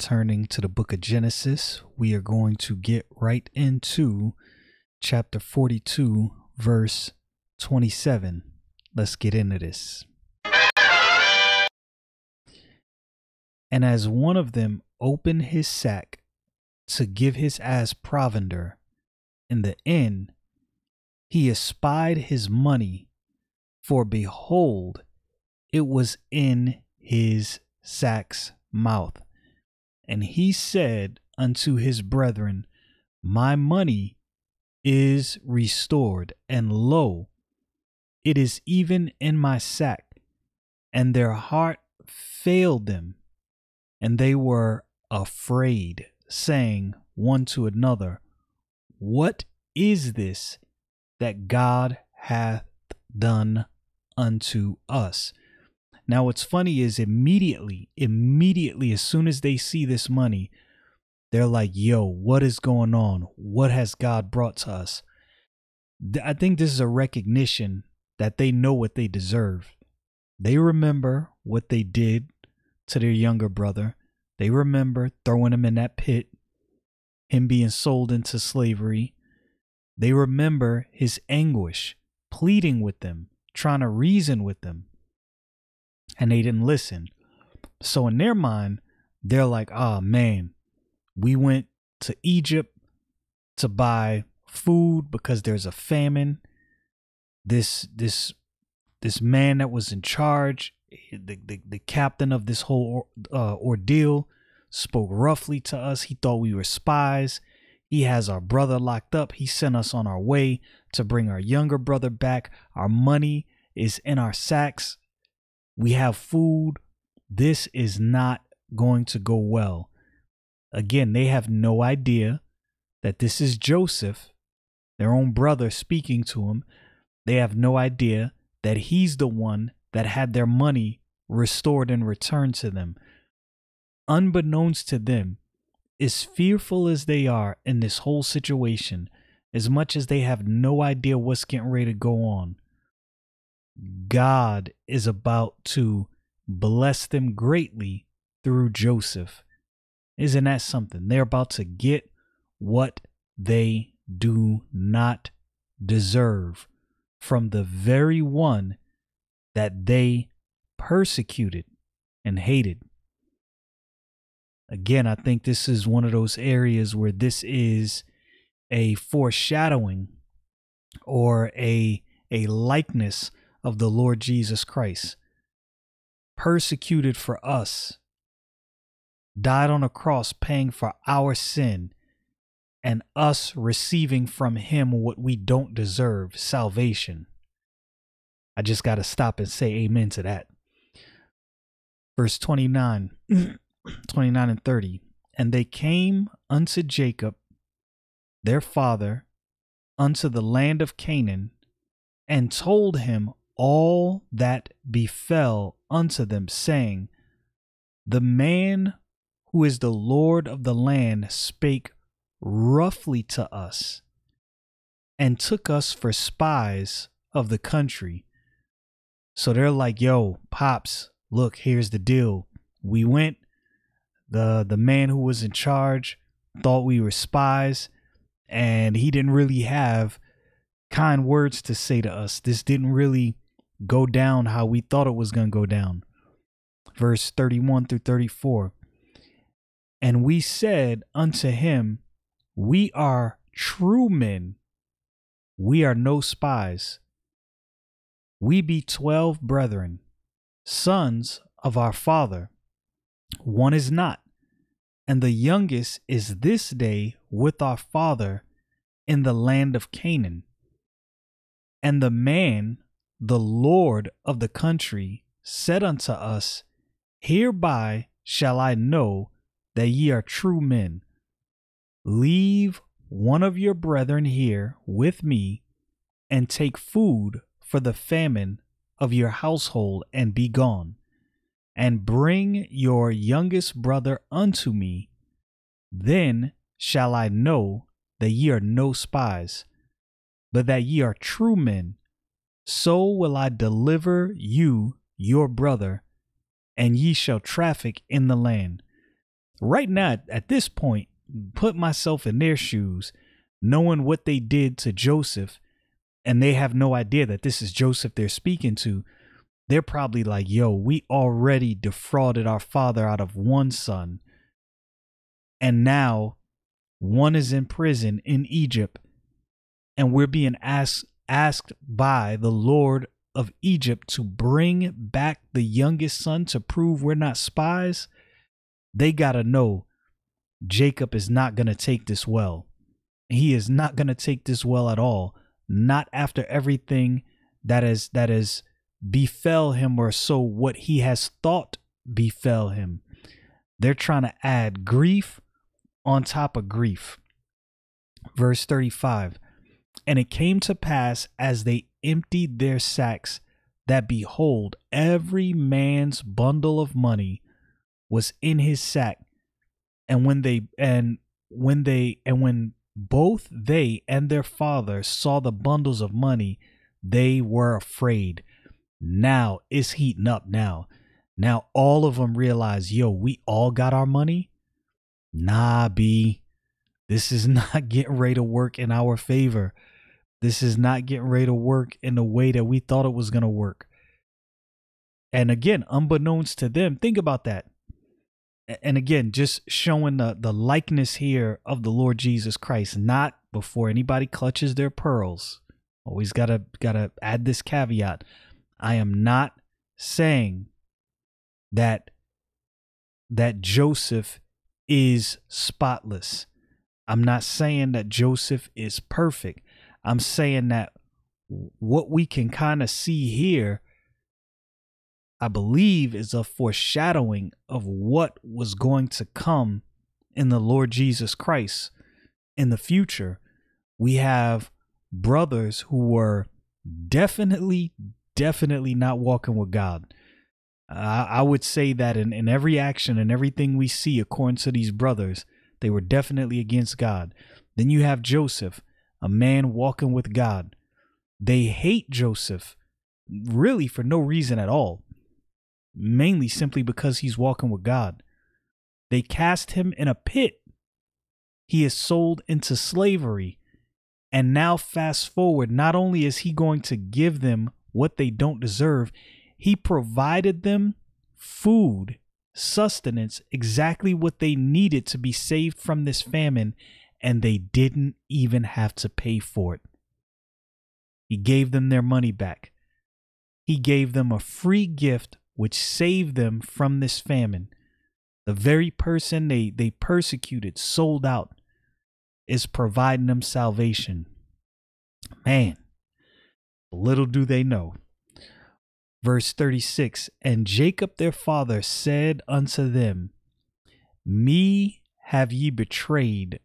Returning to the book of Genesis, we are going to get right into chapter 42, verse 27. Let's get into this. And as one of them opened his sack to give his ass provender in the inn, he espied his money, for behold, it was in his sack's mouth. And he said unto his brethren, My money is restored, and lo, it is even in my sack. And their heart failed them, and they were afraid, saying one to another, What is this that God hath done unto us? Now, what's funny is immediately, immediately, as soon as they see this money, they're like, yo, what is going on? What has God brought to us? I think this is a recognition that they know what they deserve. They remember what they did to their younger brother. They remember throwing him in that pit, him being sold into slavery. They remember his anguish, pleading with them, trying to reason with them and they didn't listen. So in their mind, they're like, oh man, we went to Egypt to buy food because there's a famine. This this this man that was in charge, the the, the captain of this whole uh, ordeal, spoke roughly to us. He thought we were spies. He has our brother locked up. He sent us on our way to bring our younger brother back. Our money is in our sacks. We have food. This is not going to go well. Again, they have no idea that this is Joseph, their own brother, speaking to him. They have no idea that he's the one that had their money restored and returned to them. Unbeknownst to them, as fearful as they are in this whole situation, as much as they have no idea what's getting ready to go on, God is about to bless them greatly through Joseph. Isn't that something? They're about to get what they do not deserve from the very one that they persecuted and hated. Again, I think this is one of those areas where this is a foreshadowing or a a likeness of the Lord Jesus Christ, persecuted for us, died on a cross paying for our sin, and us receiving from him what we don't deserve salvation. I just got to stop and say amen to that. Verse 29, 29 and 30. And they came unto Jacob, their father, unto the land of Canaan, and told him all that befell unto them, saying, The man who is the Lord of the land spake roughly to us and took us for spies of the country. So they're like, yo, Pops, look, here's the deal. We went, the the man who was in charge thought we were spies, and he didn't really have kind words to say to us. This didn't really go down how we thought it was going to go down. Verse 31 through 34. And we said unto him, We are true men, we are no spies. We be twelve brethren, sons of our father. One is not, and the youngest is this day with our father in the land of Canaan And the man, the Lord of the country, said unto us, Hereby shall I know that ye are true men. Leave one of your brethren here with me, and take food for the famine of your household, and be gone. And bring your youngest brother unto me. Then shall I know that ye are no spies, but that ye are true men. So will I deliver you, your brother, and ye shall traffic in the land. Right now, at this point, put myself in their shoes, knowing what they did to Joseph, and they have no idea that this is Joseph they're speaking to. They're probably like, yo, we already defrauded our father out of one son. And now one is in prison in Egypt, and we're being asked asked by the Lord of Egypt to bring back the youngest son to prove we're not spies. They got to know Jacob is not going to take this well. He is not going to take this well at all. Not after everything that is that is befell him or so what he has thought befell him. They're trying to add grief on top of grief. Verse 35 And it came to pass as they emptied their sacks that behold, every man's bundle of money was in his sack. And when they, and when they, and when both they and their father saw the bundles of money, they were afraid. Now it's heating up now. Now all of them realize, yo, we all got our money. Nah, B. This is not getting ready to work in our favor. This is not getting ready to work in the way that we thought it was going to work. And again, unbeknownst to them, think about that. And again, just showing the, the likeness here of the Lord Jesus Christ, not before anybody clutches their pearls. Always gotta gotta add this caveat. I am not saying that that Joseph is spotless. I'm not saying that Joseph is perfect. I'm saying that what we can kind of see here, I believe, is a foreshadowing of what was going to come in the Lord Jesus Christ in the future. We have brothers who were definitely, definitely not walking with God. I would say that in, in every action and everything we see, according to these brothers, they were definitely against God. Then you have Joseph, a man walking with God. They hate Joseph, really for no reason at all, mainly simply because he's walking with God. They cast him in a pit. He is sold into slavery. And now, fast forward, not only is he going to give them what they don't deserve, he provided them food, sustenance, exactly what they needed to be saved from this famine, and they didn't even have to pay for it. He gave them their money back. He gave them a free gift which saved them from this famine. The very person they, they persecuted, sold out, is providing them salvation. Man, little do they know Verse 36 And Jacob their father said unto them, Me have ye betrayed,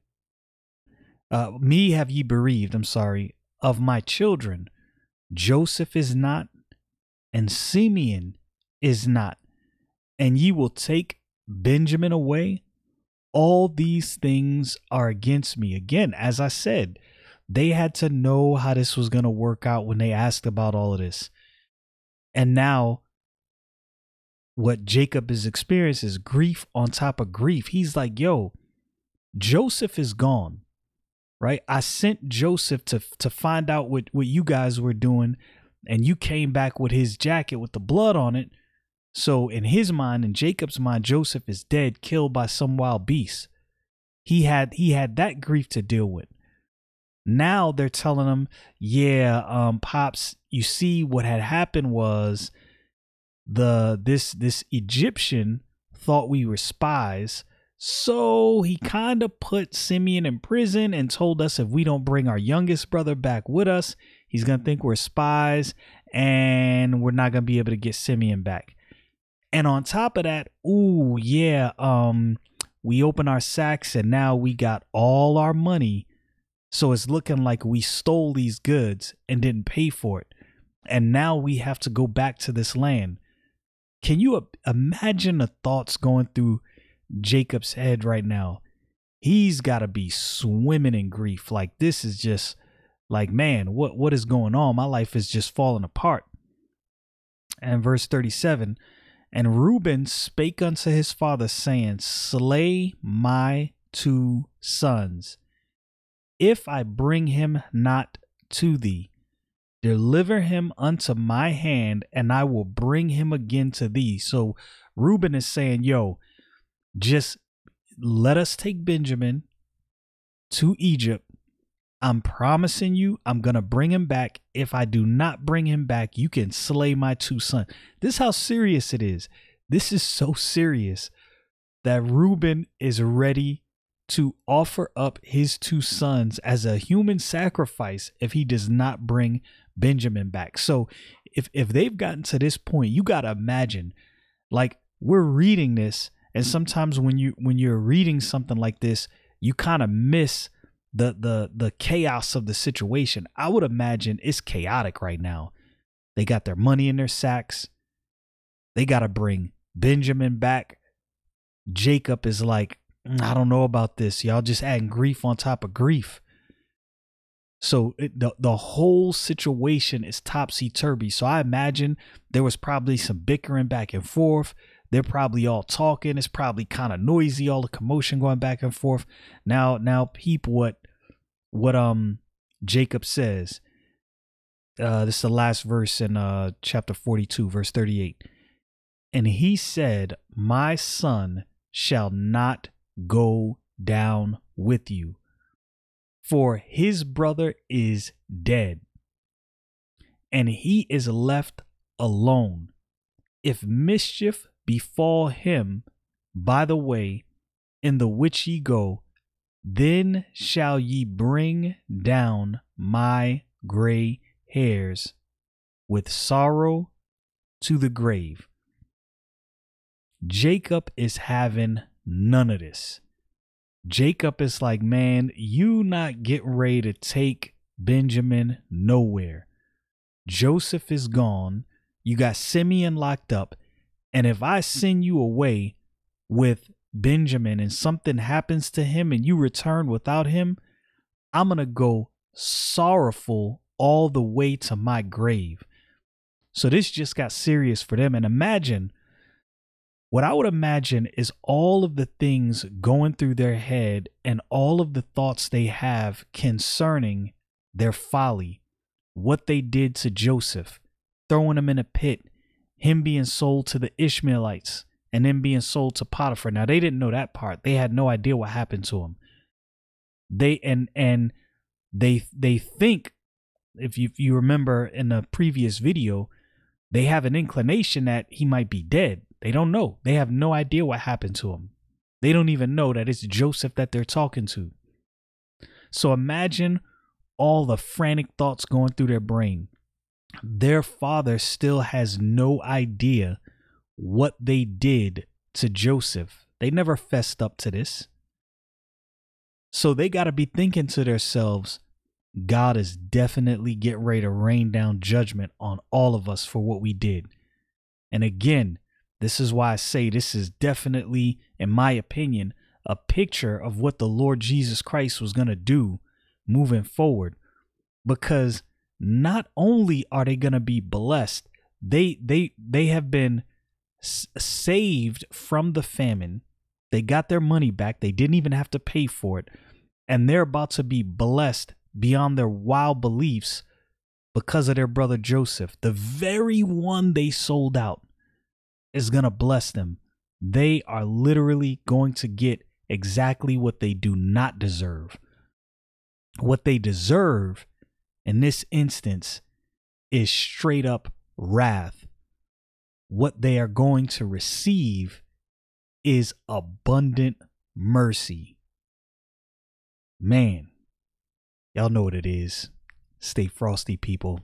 uh, me have ye bereaved, I'm sorry, of my children. Joseph is not, and Simeon is not, and ye will take Benjamin away. All these things are against me. Again, as I said, they had to know how this was going to work out when they asked about all of this. And now what Jacob is experiencing is grief on top of grief. He's like, yo, Joseph is gone. Right? I sent Joseph to to find out what, what you guys were doing, and you came back with his jacket with the blood on it. So in his mind, in Jacob's mind, Joseph is dead, killed by some wild beast. He had he had that grief to deal with. Now they're telling him, yeah, um, pops, you see what had happened was the this this Egyptian thought we were spies. So he kind of put Simeon in prison and told us if we don't bring our youngest brother back with us, He's going to think we're spies and we're not going to be able to get Simeon back. And on top of that, ooh, yeah, um we open our sacks and now we got all our money. So it's looking like we stole these goods and didn't pay for it. And now we have to go back to this land. Can you imagine the thoughts going through Jacob's head right now? He's got to be swimming in grief. Like this is just like, man, what what is going on? My life is just falling apart. And verse 37, and Reuben spake unto his father, saying, Slay my two sons, if I bring him not to thee. Deliver him unto my hand, and I will bring him again to thee. So Reuben is saying, Yo, just let us take Benjamin to Egypt. I'm promising you, I'm going to bring him back. If I do not bring him back, you can slay my two sons. This is how serious it is. This is so serious that Reuben is ready to offer up his two sons as a human sacrifice if he does not bring Benjamin back. So if if they've gotten to this point, you got to imagine like we're reading this and sometimes when you when you're reading something like this, you kind of miss the the the chaos of the situation. I would imagine it's chaotic right now. They got their money in their sacks. They got to bring Benjamin back. Jacob is like, I don't know about this. Y'all just adding grief on top of grief. So it, the the whole situation is topsy turvy. So I imagine there was probably some bickering back and forth. They're probably all talking. It's probably kind of noisy, all the commotion going back and forth. Now, now peep what what um Jacob says. Uh this is the last verse in uh chapter 42, verse 38. And he said, My son shall not go down with you, for his brother is dead, and he is left alone. If mischief befall him by the way in the which ye go, then shall ye bring down my gray hairs with sorrow to the grave. Jacob is having none of this. Jacob is like, man, you not get ready to take Benjamin nowhere. Joseph is gone. You got Simeon locked up. And if I send you away with Benjamin and something happens to him and you return without him, I'm going to go sorrowful all the way to my grave. So this just got serious for them. And imagine what I would imagine is all of the things going through their head and all of the thoughts they have concerning their folly, what they did to Joseph, throwing him in a pit, him being sold to the Ishmaelites and then being sold to Potiphar. Now they didn't know that part. They had no idea what happened to him. They and and they they think if you if you remember in the previous video, they have an inclination that he might be dead. They don't know. They have no idea what happened to him. They don't even know that it's Joseph that they're talking to. So imagine all the frantic thoughts going through their brain their father still has no idea what they did to Joseph. They never fessed up to this. So they got to be thinking to themselves, God is definitely getting ready to rain down judgment on all of us for what we did. And again, this is why I say this is definitely, in my opinion, a picture of what the Lord Jesus Christ was going to do moving forward. Because not only are they going to be blessed, they they they have been s- saved from the famine. They got their money back. They didn't even have to pay for it. And they're about to be blessed beyond their wild beliefs because of their brother Joseph. The very one they sold out is going to bless them. They are literally going to get exactly what they do not deserve. What they deserve in this instance is straight up wrath. What they are going to receive is abundant mercy. Man, y'all know what it is. Stay frosty, people.